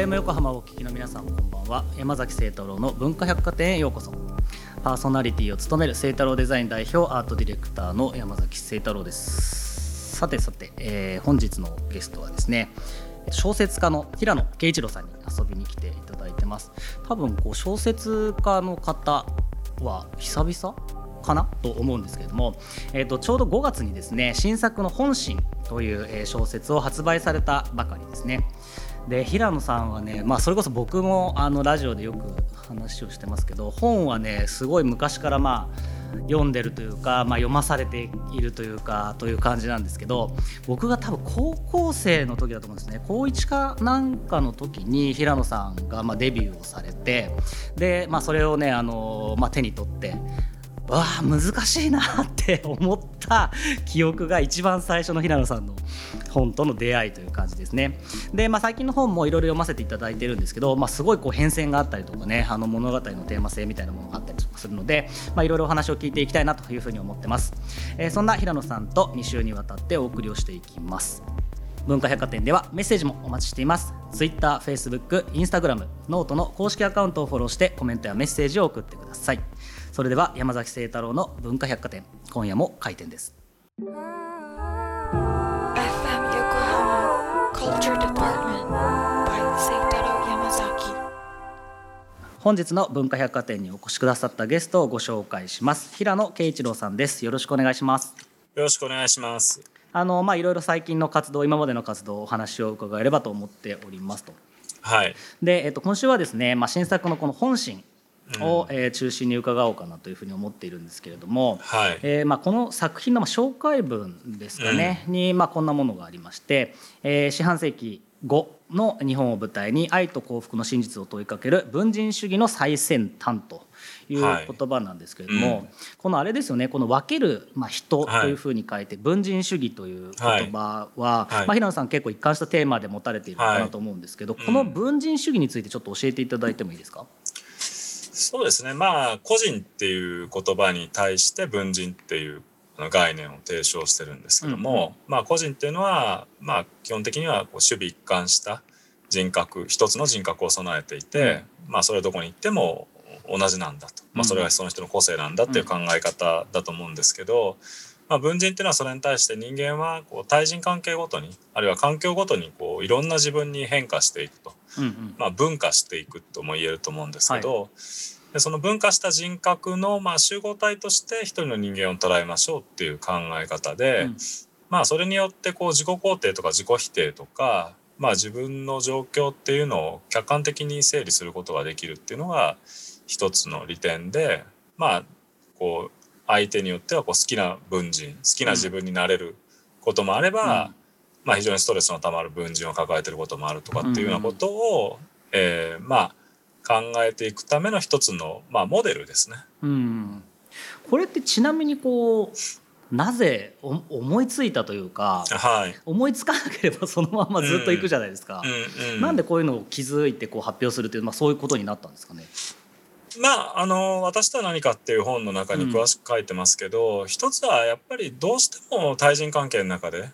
FM 横浜をお聞きの皆さんこんばんは。山崎清太郎の文化百貨店へようこそ。パーソナリティを務める清太郎デザイン代表アートディレクターの山崎清太郎です。さてさて、えー、本日のゲストはですね小説家の平野啓一郎さんに遊びに来ていただいてます。多分こう小説家の方は久々かなと思うんですけれども、えー、とちょうど5月にですね新作の「本心」という小説を発売されたばかりですね。で平野さんはね、まあ、それこそ僕もあのラジオでよく話をしてますけど本はねすごい昔からまあ読んでるというか、まあ、読まされているというかという感じなんですけど僕が多分高校生の時だと思うんですね。高1かなんかの時に平野さんがまデビューをされてで、まあ、それをねあの、まあ、手に取ってわあ難しいなって思った記憶が一番最初の平野さんの本との出会いという感じですね。で、まあ、最近の本もいろいろ読ませていただいてるんですけど、まあ、すごいこう変遷があったりとかねあの物語のテーマ性みたいなものがあったりとかするので、いろいろお話を聞いていきたいなというふうに思ってます。えー、そんな平野さんと2週にわたってお送りをしていきます。文化百貨店ではメッセージもお待ちしています Twitter、Facebook、Instagram、 note の公式アカウントをフォローしてコメントやメッセージを送ってくださいそれでは山崎晴太郎の文化百貨店今夜も開店です。FM 横浜 Culture Department by 清太郎山崎本日の文化百貨店にお越しくださったゲストをご紹介します。平野圭一郎さんです。よろしくお願いします。よろしくお願いします。あのまあいろいろ最近の活動今までの活動お話を伺えればと思っておりますと。はい。で、えっと、今週はですね、まあ、新作のこの本心を、えー、中心に伺おうかなというふうに思っているんですけれども、はい。えーまあ、この作品の紹介文ですかね、うん、に、まあ、こんなものがありまして、えー、四半世紀後の日本を舞台に愛と幸福の真実を問いかける文人主義の最先端という言葉なんですけれども、はいうん、このあれですよねこの分ける、まあ、人というふうに書いて、はい、文人主義という言葉は、はい、まあ、平野さん結構一貫したテーマで持たれているかなと思うんですけど、この文人主義についてちょっと教えていただいてもいいですか、そうですね。まあ個人っていう言葉に対して文人っていう概念を提唱してるんですけども、うんうん、まあ個人っていうのはまあ基本的にはこう守備一貫した人格一つの人格を備えていて、うん、まあそれはどこに行っても同じなんだと、まあ、それがその人の個性なんだっていう考え方だと思うんですけど、まあ、文人っていうのはそれに対して人間はこう対人関係ごとにあるいは環境ごとにこういろんな自分に変化していくと、うんうん、まあ、分化していくとも言えると思うんですけど、はい、でその分化した人格のまあ集合体として一人の人間を捉えましょうっていう考え方で、うん、まあそれによってこう自己肯定とか自己否定とか、まあ、自分の状況っていうのを客観的に整理することができるっていうのが一つの利点でまあこう相手によってはこう好きな文人好きな自分になれることもあれば、うん、まあ、非常にストレスのたまる文人を抱えてることもあるとかっていうようなことを、うん、えー、まあ考えていくための一つの、まあ、モデルですね。うん、これってちなみにこうなぜ思いついたというか、はい、思いつかなければそのままずっといくじゃないですか、うん。うん、なんでこういうのを気づいてこう発表するっていう、まあ、そういうことになったんですかね。まあ、あの私とは何かっていう本の中に詳しく書いてますけど、うん、一つはやっぱりどうしても対人関係の中で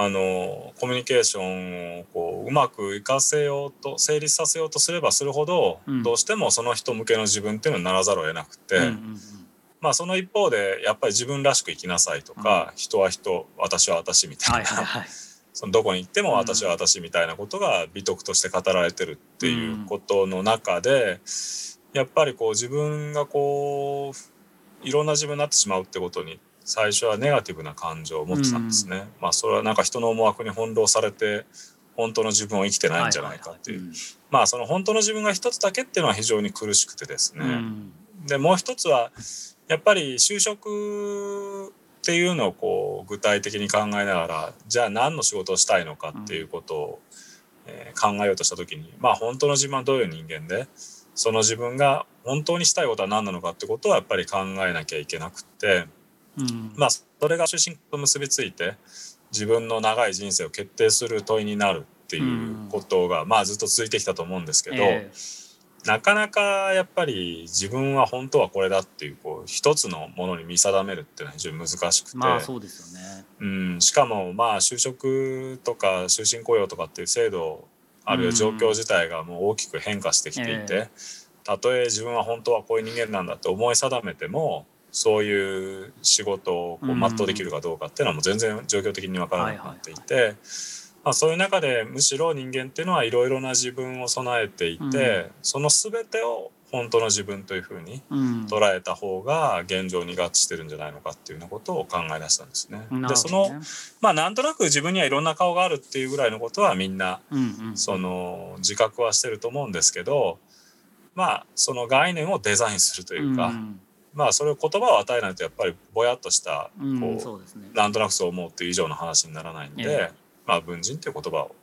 あのコミュニケーションをこううまくいかせようと成立させようとすればするほど、うん、どうしてもその人向けの自分っていうのにならざるを得なくて、うんうんうん、まあその一方でやっぱり自分らしく生きなさいとか、うん、人は人私は私みたいな、はいはいはい、そのどこに行っても私は私みたいなことが美徳として語られてるっていうことの中で。やっぱりこう自分がこういろんな自分になってしまうってことに最初はネガティブな感情を持ってたんですね。うん、まあそれはなんか人の思惑に翻弄されて本当の自分を生きてないんじゃないかっていう、まあその本当の自分が一つだけっていうのは非常に苦しくてですね。うん、でもう一つはやっぱり就職っていうのをこう具体的に考えながらじゃあ何の仕事をしたいのかっていうことを、え考えようとした時にまあ本当の自分はどういう人間でその自分が本当にしたいことは何なのかってことはやっぱり考えなきゃいけなくって、うん、まあそれが出身と結びついて自分の長い人生を決定する問いになるっていうことが、うん、まあずっと続いてきたと思うんですけど、えー、なかなかやっぱり自分は本当はこれだっていうこう一つのものに見定めるっていうのは非常に難しくて、まあそうですよね。うん、しかもまあ就職とか終身雇用とかっていう制度あるいは状況自体がもう大きく変化してきていて、たとえ自分は本当はこういう人間なんだって思い定めてもそういう仕事をこう全うできるかどうかっていうのはもう全然状況的に分からなくなっていて。まあ、そういう中でむしろ人間っていうのはいろいろな自分を備えていて、うん、その全てを本当の自分というふうに捉えた方が現状に合致してるんじゃないのかっていうようなことを考え出したんですね。ね。でそのまあなんとなく自分にはいろんな顔があるっていうぐらいのことはみんな、その自覚はしてると思うんですけどまあその概念をデザインするというか。うん。まあそれを言葉を与えないとやっぱりぼやっとしたこう、うんね、なんとなくそう思うっていう以上の話にならないんで、え。まあ文人っていう言葉を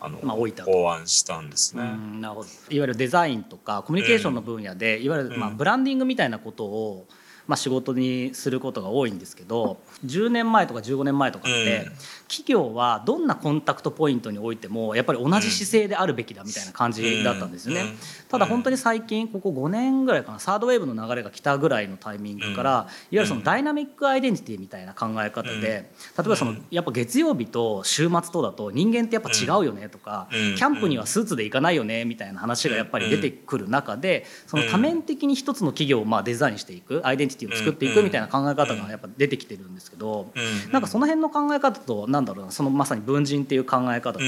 あの、まあ、置いた考案したんですね。なるほど。いわゆるデザインとかコミュニケーションの分野で、うん、いわゆるまあブランディングみたいなことを、まあ、仕事にすることが多いんですけど10年前とか15年前とかって、企業はどんなコンタクトポイントにおいてもやっぱり同じ姿勢であるべきだみたいな感じだったんですよね。ただ本当に最近ここ5年ぐらいかなサードウェーブの流れが来たぐらいのタイミングから、いわゆるそのダイナミックアイデンティティみたいな考え方で、例えばそのやっぱ月曜日と週末とだと人間ってやっぱ違うよねとか、キャンプにはスーツで行かないよねみたいな話がやっぱり出てくる中でその多面的に一つの企業をまあデザインしていくアイデンティティを作っていくみたいな考え方がやっぱ出てきてるんですけど、なんかその辺の考え方となんだろうなそのまさに文人っていう考え方と、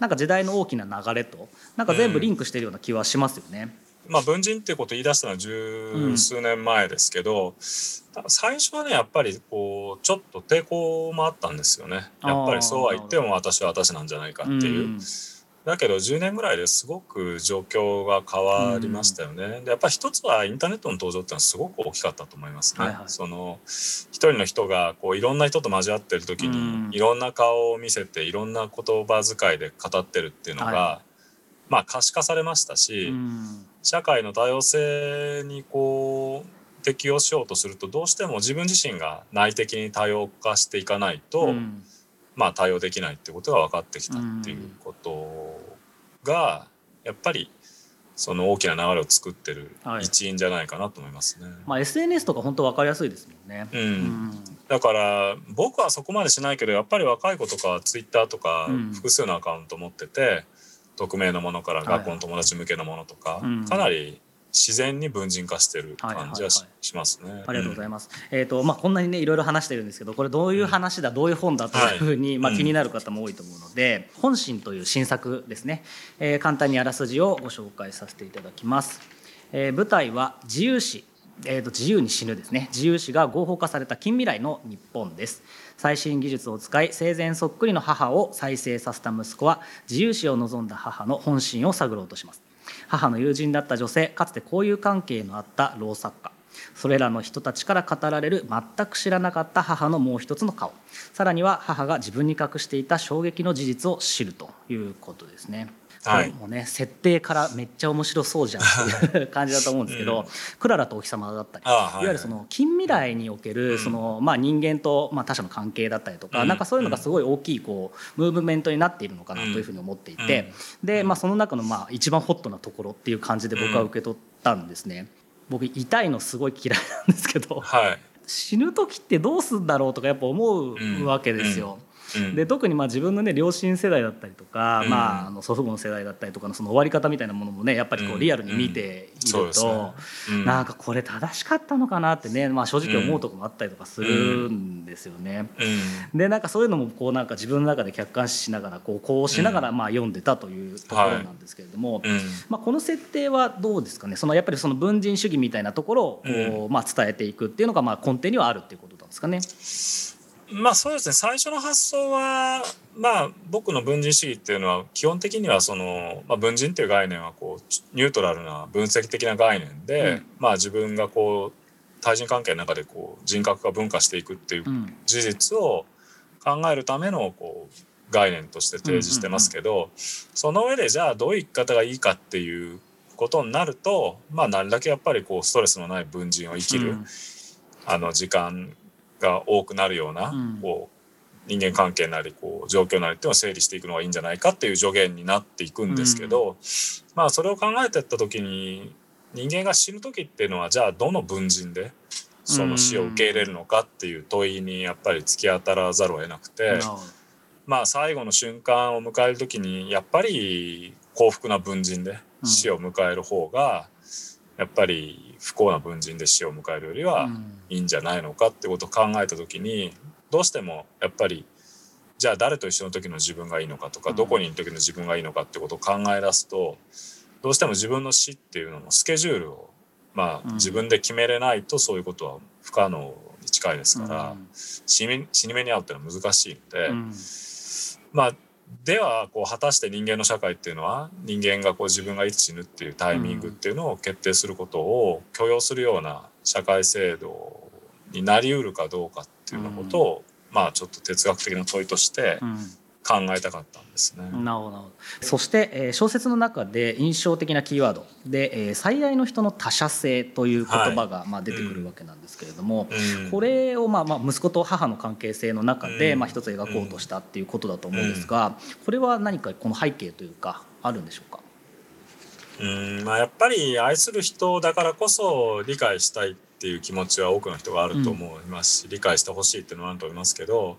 なんか時代の大きな流れとなんか全部リンクしてるような気はしますよね。まあ、文人っていうことを言い出したのは十数年前ですけど、うん、最初はねやっぱりこうちょっと抵抗もあったんですよね。やっぱりそうは言っても私は私なんじゃないかっていう。うん、だけど10年ぐらいですごく状況が変わりましたよね。うん、でやっぱり一つはインターネットの登場ってのはすごく大きかったと思いますね。はいはい、その一人の人がこういろんな人と交わってる時に、いろんな顔を見せていろんな言葉遣いで語ってるっていうのが、はい、まあ可視化されましたし、社会の多様性にこう適応しようとするとどうしても自分自身が内的に多様化していかないと、うん、まあ対応できないっていうことが分かってきたっていうことがやっぱりその大きな流れを作ってる一因じゃないかなと思いますね。はい、まあ SNS とか本当分かりやすいですもんね。うん。うん、だから僕はそこまでしないけどやっぱり若い子とかツイッターとか複数のアカウント持ってて、匿名のものから学校の友達向けのものとか、かなり自然に文人化してる感じはし,、ますね。ありがとうございます。うん、えっ、ー、とまあこんなにねいろいろ話してるんですけど、これどういう話だ、どういう本だというふうに、まあ気になる方も多いと思うので、本心という新作ですね。えー、簡単にあらすじをご紹介させていただきます。えー、舞台は自由史えー、と自由に死ぬですね自由史が合法化された近未来の日本です最新技術を使い生前そっくりの母を再生させた息子は自由史を望んだ母の本心を探ろうとします母の友人だった女性かつて交友関係のあった老作家。それらの人たちから語られる全く知らなかった母のもう一つの顔。さらには母が自分に隠していた衝撃の事実を知ると。いうことですね。はい、もうね設定からめっちゃ面白そうじゃんっていう 感じだと思うんですけど、うん、クララとお日様だったり、はい、い。わゆるその近未来におけるその、まあ、人間と、まあ、他者の関係だったりとか、うん、なんかそういうのがすごい大きいこうムーブメントになっているのかなというふうに思っていて、うん、で、まあ、その中のまあ一番ホットなところっていう感じで僕は受け取ったんですね。僕痛いのすごい嫌いなんですけど、はい、死ぬ時ってどうすんだろうとかやっぱ思うわけですよ。で特にまあ自分のね両親世代だったりとか、うん、まあ、あの祖父母の世代だったりとかのその終わり方みたいなものもねやっぱりこうリアルに見ていると、うなんかこれ正しかったのかなってね、まあ、正直思うとこもあったりとかするん。ですよね。でなんかそういうのもこうなんか自分の中で客観視しながらこうこうしながらまあ読んでたというところなんですけれども、はい、まあ、この設定はどうですかね？そのやっぱりその文人主義みたいなところをこう、まあ、伝えていくっていうのがまあ根底にはあるっていうことなんですかね？まあそうですね最初の発想はまあ僕の文人主義っていうのは基本的にはその、まあ、文人っていう概念はこうニュートラルな分析的な概念で、うん、まあ自分がこう対人関係の中でこう人格が分化していくっていう事実を考えるためのこう概念として提示してますけど、その上でじゃあどういう生き方がいいかっていうことになるとまあなるだけやっぱりこうストレスのない文人を生きる、うん、あの時間が多くなるような、こう人間関係なりこう状況なりっていうのを整理していくのがいいんじゃないかっていう助言になっていくんですけど、まあそれを考えていった時に人間が死ぬ時っていうのはじゃあどの文人でその死を受け入れるのかっていう問いにやっぱり突き当たらざるを得なくて、まあ最後の瞬間を迎える時にやっぱり幸福な文人で死を迎える方が、やっぱり不幸な文人で死を迎えるよりはいいんじゃないのかってことを考えた時にどうしてもやっぱりじゃあ誰と一緒の時の自分がいいのかとか、どこにいる時の自分がいいのかってことを考え出すとどうしても自分の死っていうののスケジュールをまあ自分で決めれないとそういうことは不可能に近いですから、死に死に目に遭うっていうのは難しいので、まあではこう果たして人間の社会っていうのは人間がこう自分がいつ死ぬっていうタイミングっていうのを決定することを許容するような社会制度になりうるかどうかっていうようなことを、まあちょっと哲学的な問いとして考えたかったんですね。なるほど。そして、えー、小説の中で印象的なキーワード。で、えー、最愛の人の他者性という言葉が、まあ、出てくるわけなんですけれども、うん、これを、まあまあ、息子と母の関係性の中で、うん、まあ、一つ描こうとしたっていうことだと思うんですが、これは何かこの背景というかあるんでしょうか？うん。まあ、やっぱり愛する人だからこそ理解したいっていう気持ちは多くの人があると思いますし、うん、理解してほしいっていうのはあると思いますけど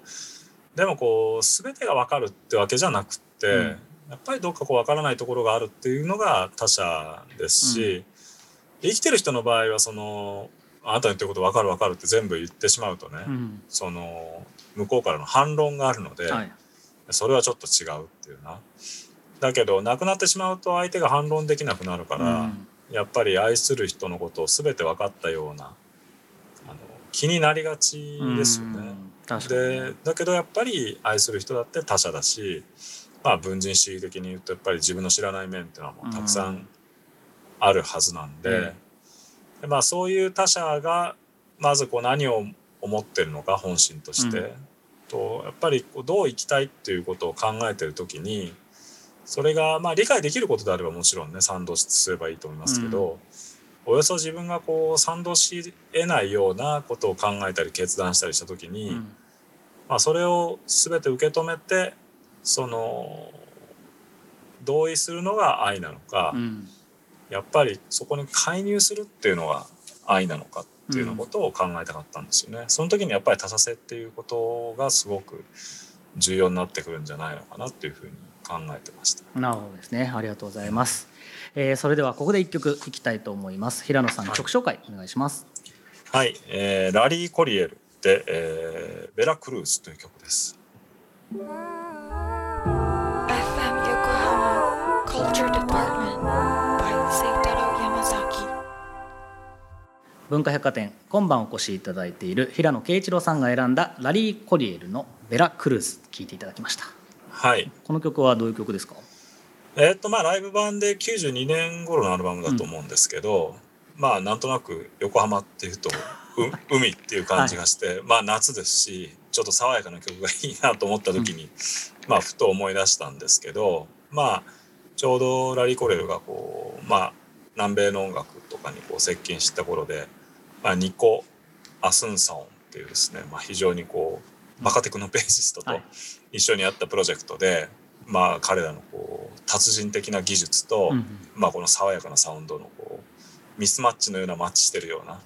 でもこう全てが分かるってわけじゃなくって、うん、やっぱりどっかこう分からないところがあるっていうのが他者ですし、うん、生きてる人の場合はそのあなたの言ってること分かる分かるって全部言ってしまうとね、うん、その向こうからの反論があるので、はい、それはちょっと違うっていうな。だけど亡くなってしまうと相手が反論できなくなるから、やっぱり愛する人のことを全て分かったようなあの気になりがちですよね。でだけどやっぱり愛する人だって他者だし、まあ、文人主義的に言うとやっぱり自分の知らない面っていうのはもうたくさんあるはずなんでうん、でまあ、そういう他者がまずこう何を思ってるのか本心として、うん、とやっぱりこうどう生きたいっていうことを考えてる時にそれがまあ理解できることであればもちろんね賛同すればいいと思いますけど。うんおよそ自分がこう賛同し得ないようなことを考えたり決断したりした時に、うん、まあ、それを全て受け止めてその同意するのが愛なのか、うん、やっぱりそこに介入するっていうのが愛なのかっていうのことを考えたかったんですよね。その時にやっぱり他者性っていうことがすごく重要になってくるんじゃないのかなっていうふうに考えてました。なるほどですね。ありがとうございます。えー、それではここで一曲いきたいと思います。平野さん曲紹介お願いします。はい、えー、ラリー・コリエルで、えー、ベラクルーズという曲です。文化百貨店今晩お越しいただいている平野啓一郎さんが選んだラリー・コリエルのベラクルーズ聴いていただきましたはい。この曲はどういう曲ですか？えっとまあライブ版で92年頃のアルバムだと思うんですけど、うん、まあなんとなく横浜っていうと 海っていう感じがして、はい、まあ夏ですしちょっと爽やかな曲がいいなと思った時に、うん、まあふと思い出したんですけどまあちょうどラリー・コレルがこうまあ南米の音楽とかにこう接近した頃で、まあ、ニコ・アスンサオンっていうですね、まあ、非常にこうマカテクのベーシストと一緒にやったプロジェクトで、まあ彼らのこう達人的な技術と、うんまあこの爽やかなサウンドのこうミスマッチのようなマッチしてるような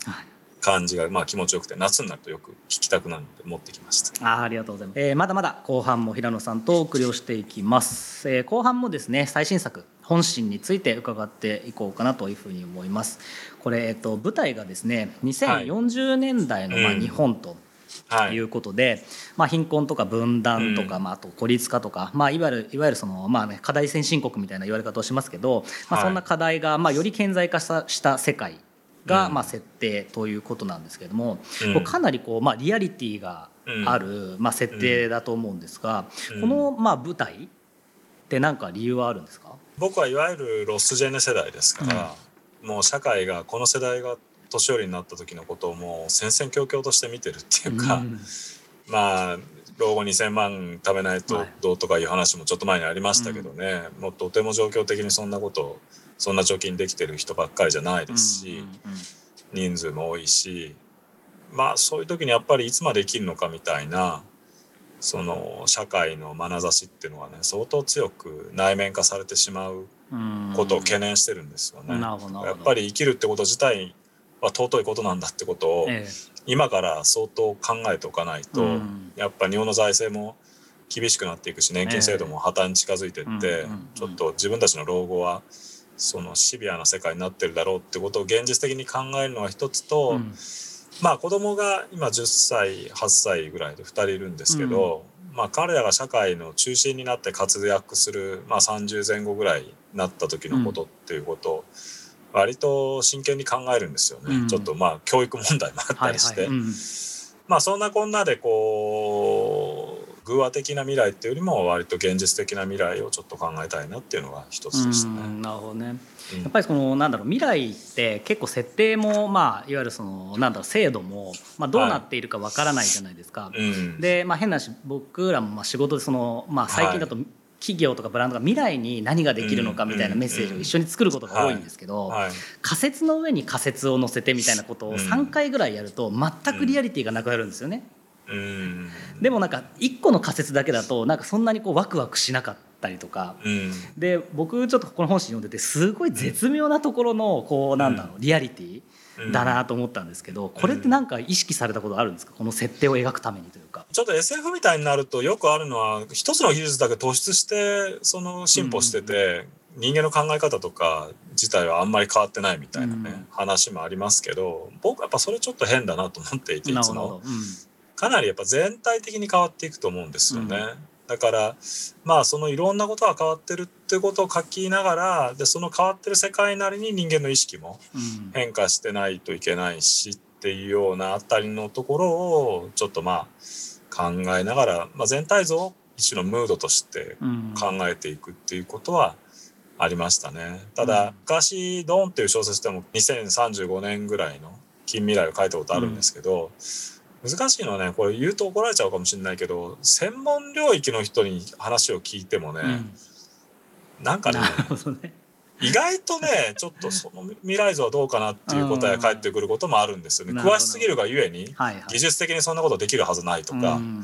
感じがまあ気持ちよくて夏になるとよく聴きたくなるので持ってきました。あありがとうございます、えー、まだまだ後半も平野さんとお送りをしていきます、えー、後半もですね最新作本心について伺っていこうかなというふうに思います。これ、えっと、舞台がですね2040年代のまあ日本と、いうことで、はい、まあ、貧困とか分断とか、うん、まあ、あと孤立化とか、まあ、いわゆるいわゆるその、まあね、課題先進国みたいな言われ方をしますけど、まあ、そんな課題が、まあ、より顕在化した世界が、まあ、設定ということなんですけれども、うん、かなりこう、まあ、リアリティがある、まあ、設定だと思うんですが、この、まあ、舞台って何か理由はあるんですか？僕はいわゆるロスジェネ世代ですから、もう社会がこの世代が年寄りになった時のことをもう戦々恐々として見てるっていうか、うん、まあ老後2,000万食べないとどうとかいう話もちょっと前にありましたけどね、はいもうとても状況的にそんなことそんな貯金できてる人ばっかりじゃないですし、人数も多いしまあそういう時にやっぱりいつまで生きるのかみたいなその社会の眼差しっていうのはね相当強く内面化されてしまうことを懸念してるんですよね。やっぱり生きるってこと自体は尊いことなんだってことを、今から相当考えておかないと、やっぱ日本の財政も厳しくなっていくし年金制度も破綻に近づいていって、ちょっと自分たちの老後はそのシビアな世界になってるだろうってことを現実的に考えるのが一つと、うん。まあ子供が今10歳8歳ぐらいで2人いるんですけど、まあ彼らが社会の中心になって活躍する、まあ、30前後ぐらいになった時のことっていうことを割と真剣に考えるんですよね、うん。ちょっとまあ教育問題もあったりして、はいはい。うん。まあそんなこんなでこう偶話的な未来っていうよりも割と現実的な未来をちょっと考えたいなっていうのが一つでしたね。うん。なるほどね。うん。やっぱりそのなんだろう未来って結構設定もまあいわゆるそのなんだろう制度もまあどうなっているかわからないじゃないですか。うん。でまあ変なし僕らもまあ仕事でそのまあ最近だと企業とかブランドが未来に何ができるのかみたいなメッセージを一緒に作ることが多いんですけど、はい。仮説の上に仮説を載せてみたいなことを3回ぐらいやると全くリアリティがなくなるんですよね。うん。でもなんか1個の仮説だけだとなんかそんなにこうワクワクしなかったりとか。うん。で僕ちょっとこの本誌読んでてすごい絶妙なところのこうなんだろうリアリティだなと思ったんですけどこれってなんか意識されたことあるんですか？この設定を描くためにというか。ちょっと SF みたいになるとよくあるのは一つの技術だけ突出してその進歩してて、人間の考え方とか自体はあんまり変わってないみたいなね、うん話もありますけど僕はやっぱそれちょっと変だなと思っていていつも。かなりやっぱ全体的に変わっていくと思うんですよね。だからまあそのいろんなことが変わってるってことを書きながらでその変わってる世界なりに人間の意識もうん。変化してないといけないしっていうようなあたりのところをちょっとまあ考えながら、まあ、全体像を一種のムードとしてうん。考えていくっていうことはありましたね。ただ、うん。昔「ドーン」っていう小説でも2035年ぐらいの近未来を書いたことあるんですけど、難しいのはねこれ言うと怒られちゃうかもしれないけど専門領域の人に話を聞いてもね、うんなんかねね。意外とねちょっとその未来像はどうかなっていう答えが返ってくることもあるんですよね。詳しすぎるがゆえにはいはい。技術的にそんなことできるはずないとか、うん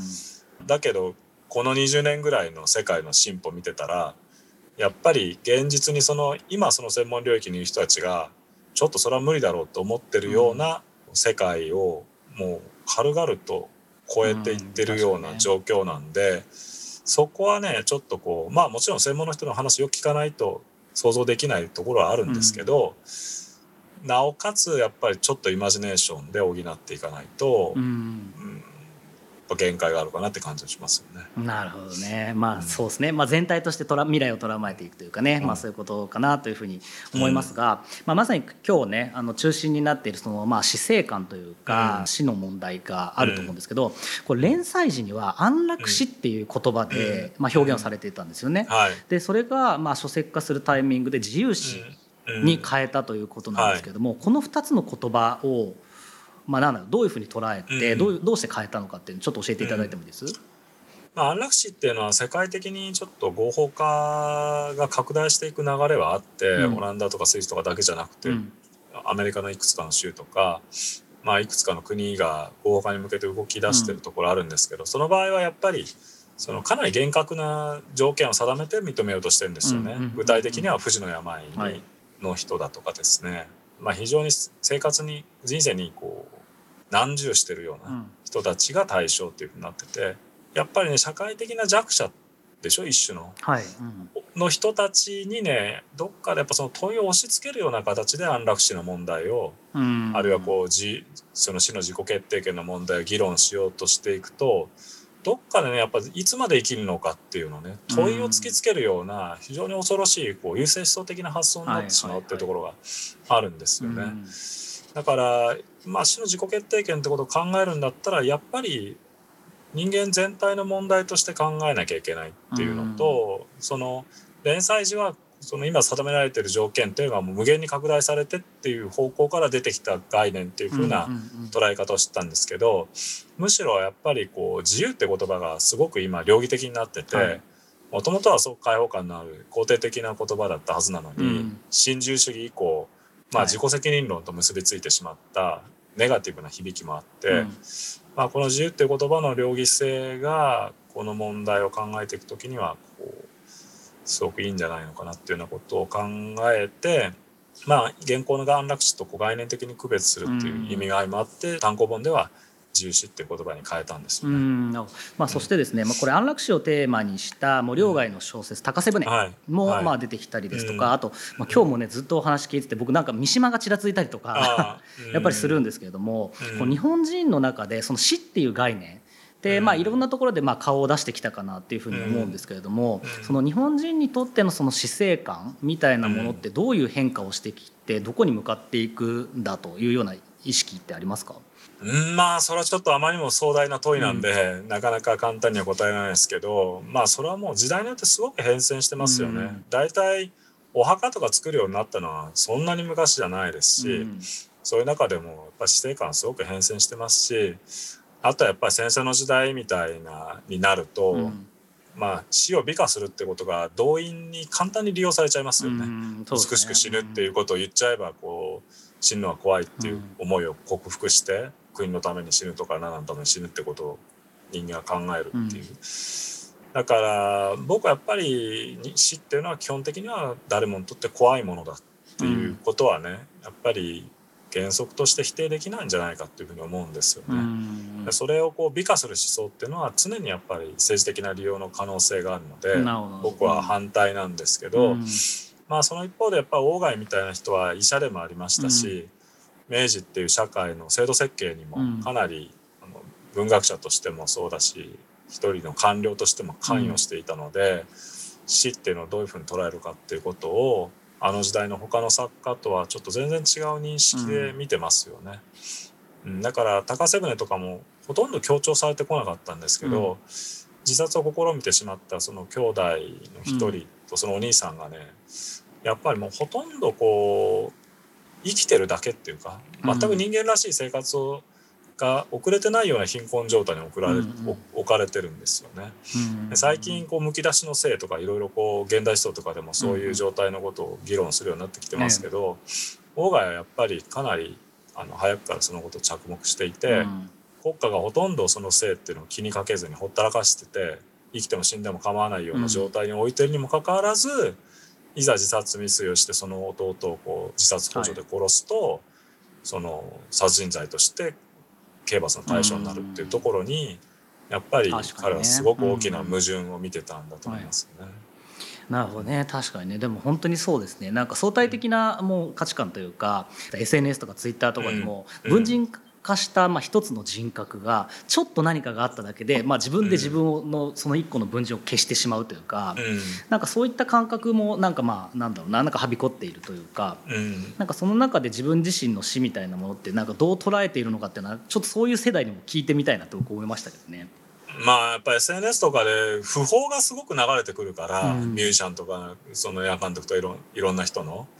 だけどこの20年ぐらいの世界の進歩見てたらやっぱり現実にその今その専門領域にいる人たちがちょっとそれは無理だろうと思ってるような世界をもう軽々と超えていってるような状況なんで、そこはねちょっとこうまあもちろん専門の人の話よく聞かないと想像できないところはあるんですけど、なおかつやっぱりちょっとイマジネーションで補っていかないと、うんぱ限界があるかなって感じがしますよね。なるほどね。まあそうですね、まあ、全体としてとら未来を捉まえていくというかね、うん。まあ、そういうことかなというふうに思いますが、まあ、まさに今日ねあの中心になっているその、まあ、死生観というか、うん。死の問題があると思うんですけど、これ連載時には安楽死っていう言葉で、まあ、表現をされていたんですよね。はい。でそれがまあ書籍化するタイミングで自由死うん。に変えたということなんですけれども、この2つの言葉を、まあ、なんだどういうふうに捉えて、うんどういうどうして変えたのかっていうのをちょっと教えていただいてもいいです、まあ、安楽死っていうのは世界的にちょっと合法化が拡大していく流れはあって、うん。オランダとかスイスとかだけじゃなくて、うん。アメリカのいくつかの州とか、まあ、いくつかの国が合法化に向けて動き出してるところあるんですけど、その場合はやっぱりそのかなり厳格な条件を定めて認めようとしてるんですよね。うんうん具体的には不治の病の人だとかですね、まあ、非常に生活に人生にこう難重してるような人たちが対象っていうふうになっててやっぱりね社会的な弱者でしょ一種の。はい、うん。の人たちにねどっかでやっぱその問いを押し付けるような形で安楽死の問題を、うん。あるいはこう自その死の自己決定権の問題を議論しようとしていくとどっかでねやっぱいつまで生きるのかっていうのをね問いを突きつけるような非常に恐ろしいこう優勢思想的な発想になってしまうっていうところがあるんですよね。うんだから、まあ、死の自己決定権ってことを考えるんだったらやっぱり人間全体の問題として考えなきゃいけないっていうのと、その連載時はその今定められてる条件っていうのがもう無限に拡大されてっていう方向から出てきた概念っていう風なうんうんうん捉え方をしてたんですけどむしろやっぱりこう自由って言葉がすごく今両義的になってはい。てもともとはそう開放感のある肯定的な言葉だったはずなのに、うん。新自由主義以降、まあ、はい。自己責任論と結びついてしまったネガティブな響きもあって、うん。まあ、この自由っていう言葉の両義性がこの問題を考えていくときにはこうすごくいいんじゃないのかなっていうようなことを考えて、まあ、現行の安楽死とこう概念的に区別するっていう意味合いもあって、単行本では自由死っていう言葉に変えたんですよね。うんまあ、そしてですね、まあ、これ安楽死をテーマにしたもう両外の小説「高瀬舟」もまあ出てきたりですとか、あと、まあ、今日もねずっとお話聞いてて僕なんか三島がちらついたりとか やっぱりするんですけれども、こう日本人の中でその死っていう概念でまあ、いろんなところでまあ顔を出してきたかなっていうふうに思うんですけれども、その日本人にとってのその死生観みたいなものってどういう変化をしてきてどこに向かっていくんだというような意識ってありますか？うんまあそれはちょっとあまりにも壮大な問いなんで、うん、なかなか簡単には答えられないですけどまあそれはもう時代によってすごく変遷してますよね。うん、大体お墓とか作るようになったのはそんなに昔じゃないですし、うん、そういう中でもやっぱ死生観すごく変遷してますしあとはやっぱり戦争の時代みたいなになると、うん、まあ死を美化するってことが動員に簡単に利用されちゃいますよね。ね美しく死ぬっていうことを言っちゃえばこう死ぬのは怖いっていう思いを克服して、国のために死ぬとか7のために死ぬってことを人間は考えるっていう。だから僕はやっぱり死っていうのは基本的には誰もにとって怖いものだっていうことはね、やっぱり原則として否定できないんじゃないかっていうふうに思うんですよね。それをこう美化する思想っていうのは常にやっぱり政治的な利用の可能性があるので僕は反対なんですけど、まあその一方でやっぱ鴎外みたいな人は医者でもありましたし、明治っていう社会の制度設計にもかなり、あの文学者としてもそうだし一人の官僚としても関与していたので、死っていうのをどういうふうに捉えるかっていうことをあの時代の他の作家とはちょっと全然違う認識で見てますよね。うん、だから高瀬舟とかもほとんど強調されてこなかったんですけど、うん、自殺を試みてしまったその兄弟の一人とそのお兄さんがね、やっぱりもうほとんどこう生きてるだけっていうか全く人間らしい生活をが遅れてないような貧困状態に送られ、うんうん、置かれてるんですよね。うんうん、最近こうむき出しの性とかいろいろこう現代思想とかでもそういう状態のことを議論するようになってきてますけど、鴎、外、はやっぱりかなりあの早くからそのことを着目していて、うん、国家がほとんどその性っていうのを気にかけずにほったらかしてて生きても死んでも構わないような状態に置いてるにもかかわらず、うん、いざ自殺未遂をしてその弟をこう自殺幇助で殺すと、はい、その殺人罪として刑罰の対象になるっていうところに、やっぱり彼はすごく大きな矛盾を見てたんだと思いますね。なるほどね。確かにね。でも本当にそうですね。なんか相対的なもう価値観というか SNS とか Twitter とかにも文人化したまあ一つの人格がちょっと何かがあっただけで、まあ、自分で自分のその一個の文人を消してしまうというか、うん、なんかそういった感覚もなんかまあなんだろうななんかはびこっているというか、うん、なんかその中で自分自身の死みたいなものってなんかどう捉えているのかっていうのはちょっとそういう世代にも聞いてみたいなと思いましたけどね。まあやっぱり SNS とかで訃報がすごく流れてくるから、うん、ミュージシャンとかその映画監督といろいろんな人の「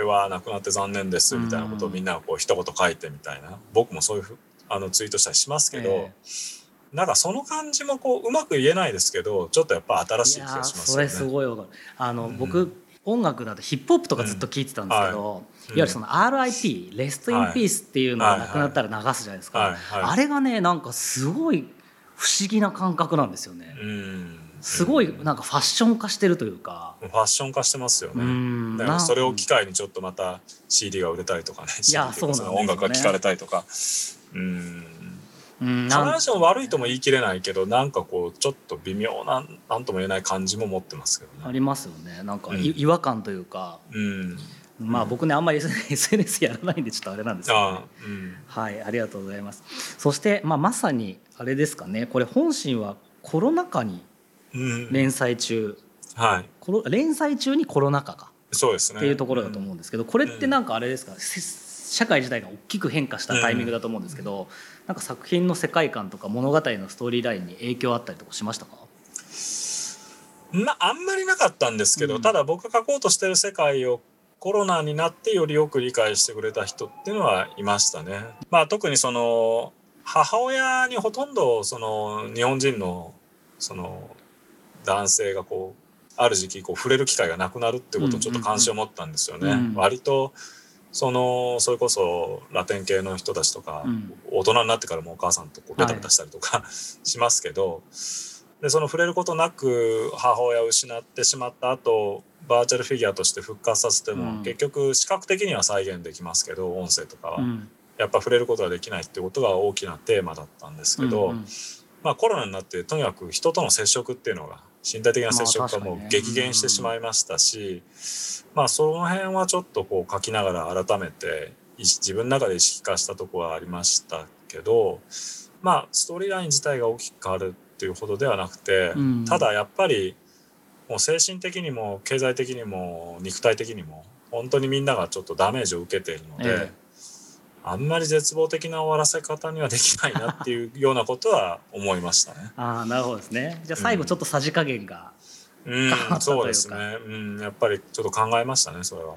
は亡くなって残念です」みたいなことをみんながこう一言書いてみたいな。僕もそういうあのツイートしたりしますけど、えー、なんかその感じもこううまく言えないですけどちょっとやっぱ新しい気がしますよね。それすごいあの、うん、僕音楽だとヒップホップとかずっと聞いてたんですけど、うん。はい、いわゆるその RIP、レストインピースっていうのがなくなったら流すじゃないですか、はいはい、あれがねなんかすごい不思議な感覚なんですよね。うんすごいなんかファッション化してるというか。ファッション化してますよね。だからそれを機会にちょっとまた CD が売れたりとかねいやそうなん、ね、音楽が聴かれたりとか。うん。必ずしも悪いとも言い切れないけどなんかこうちょっと微妙な何とも言えない感じも持ってますけどね。ありますよね。なんか、うん、違和感というか、うん、まあ僕ねあんまり SNS やらないんでちょっとあれなんですけど、ね、うん、はいありがとうございます。そして、まあ、まさにあれですかね。これ本心はコロナ禍に連載中、はい、連載中にコロナ禍がそうですね。っていうところだと思うんですけどこれってなんかあれですか、社会自体が大きく変化したタイミングだと思うんですけど、うん、なんか作品の世界観とか物語のストーリーラインに影響あったりとかしましたか？まあ、あんまりなかったんですけど、うん、ただ僕が書こうとしてる世界をコロナになってよりよく理解してくれた人っていうのはいましたね。まあ、特にその母親にほとんどその日本人のその男性がこうある時期こう触れる機会がなくなるってことをちょっと関心を持ったんですよね。割とそのそれこそラテン系の人たちとか、うん、大人になってからもお母さんとこうベタベタしたりとか、はい、しますけどでその触れることなく母親を失ってしまった後バーチャルフィギュアとして復活させても、うん、結局視覚的には再現できますけど音声とかは、うん、やっぱ触れることができないってことが大きなテーマだったんですけど、うんうん。まあ、コロナになってとにかく人との接触っていうのが身体的な接触がもう激減してしまいましたし、まあその辺はちょっとこう書きながら改めて自分の中で意識化したところはありましたけどまあストーリーライン自体が大きく変わるっていうほどではなくて、うんただやっぱりもう精神的にも経済的にも肉体的にも本当にみんながちょっとダメージを受けているので。ええあんまり絶望的な終わらせ方にはできないなっていうようなことは思いましたね。ああなるほどですね。じゃあ最後ちょっとさじ加減が、うんそうですね。うん、やっぱりちょっと考えましたね、それは。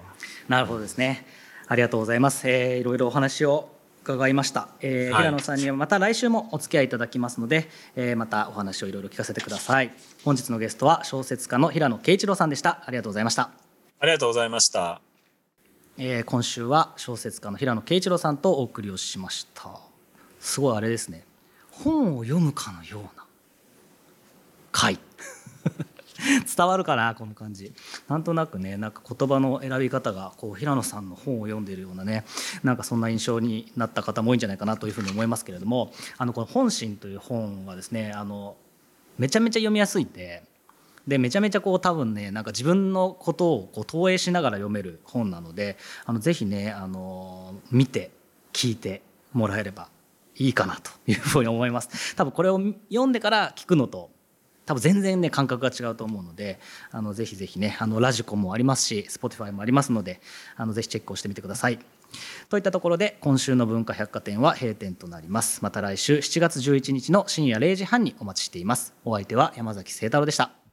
なるほどですね。ありがとうございます、えーいろいろお話を伺いました、えーはい。平野さんにはまた来週もお付き合いいただきますので、えーまたお話をいろいろ聞かせてください。本日のゲストは小説家の平野啓一郎さんでした。ありがとうございました。ありがとうございました。えー今週は小説家の平野啓一郎さんとお送りをしました。すごいあれですね。本を読むかのような回。伝わるかなこの感じ。なんとなくねなんか言葉の選び方がこう平野さんの本を読んでいるようなねなんかそんな印象になった方も多いんじゃないかなというふうに思いますけれどもあのこの「本心」という本はですねあのめちゃめちゃ読みやすいんででめちゃめちゃこう多分ねなんか自分のことをこう投影しながら読める本なのであのぜひねあの見て聞いてもらえればいいかなというふうに思います。多分これを読んでから聞くのと多分全然ね感覚が違うと思うのであのぜひぜひねあのラジコもありますし Spotify もありますのであのぜひチェックをしてみてください。といったところで今週の文化百貨店は閉店となります。また来週7月11日の深夜0時半にお待ちしています。お相手は山崎誠太郎でした。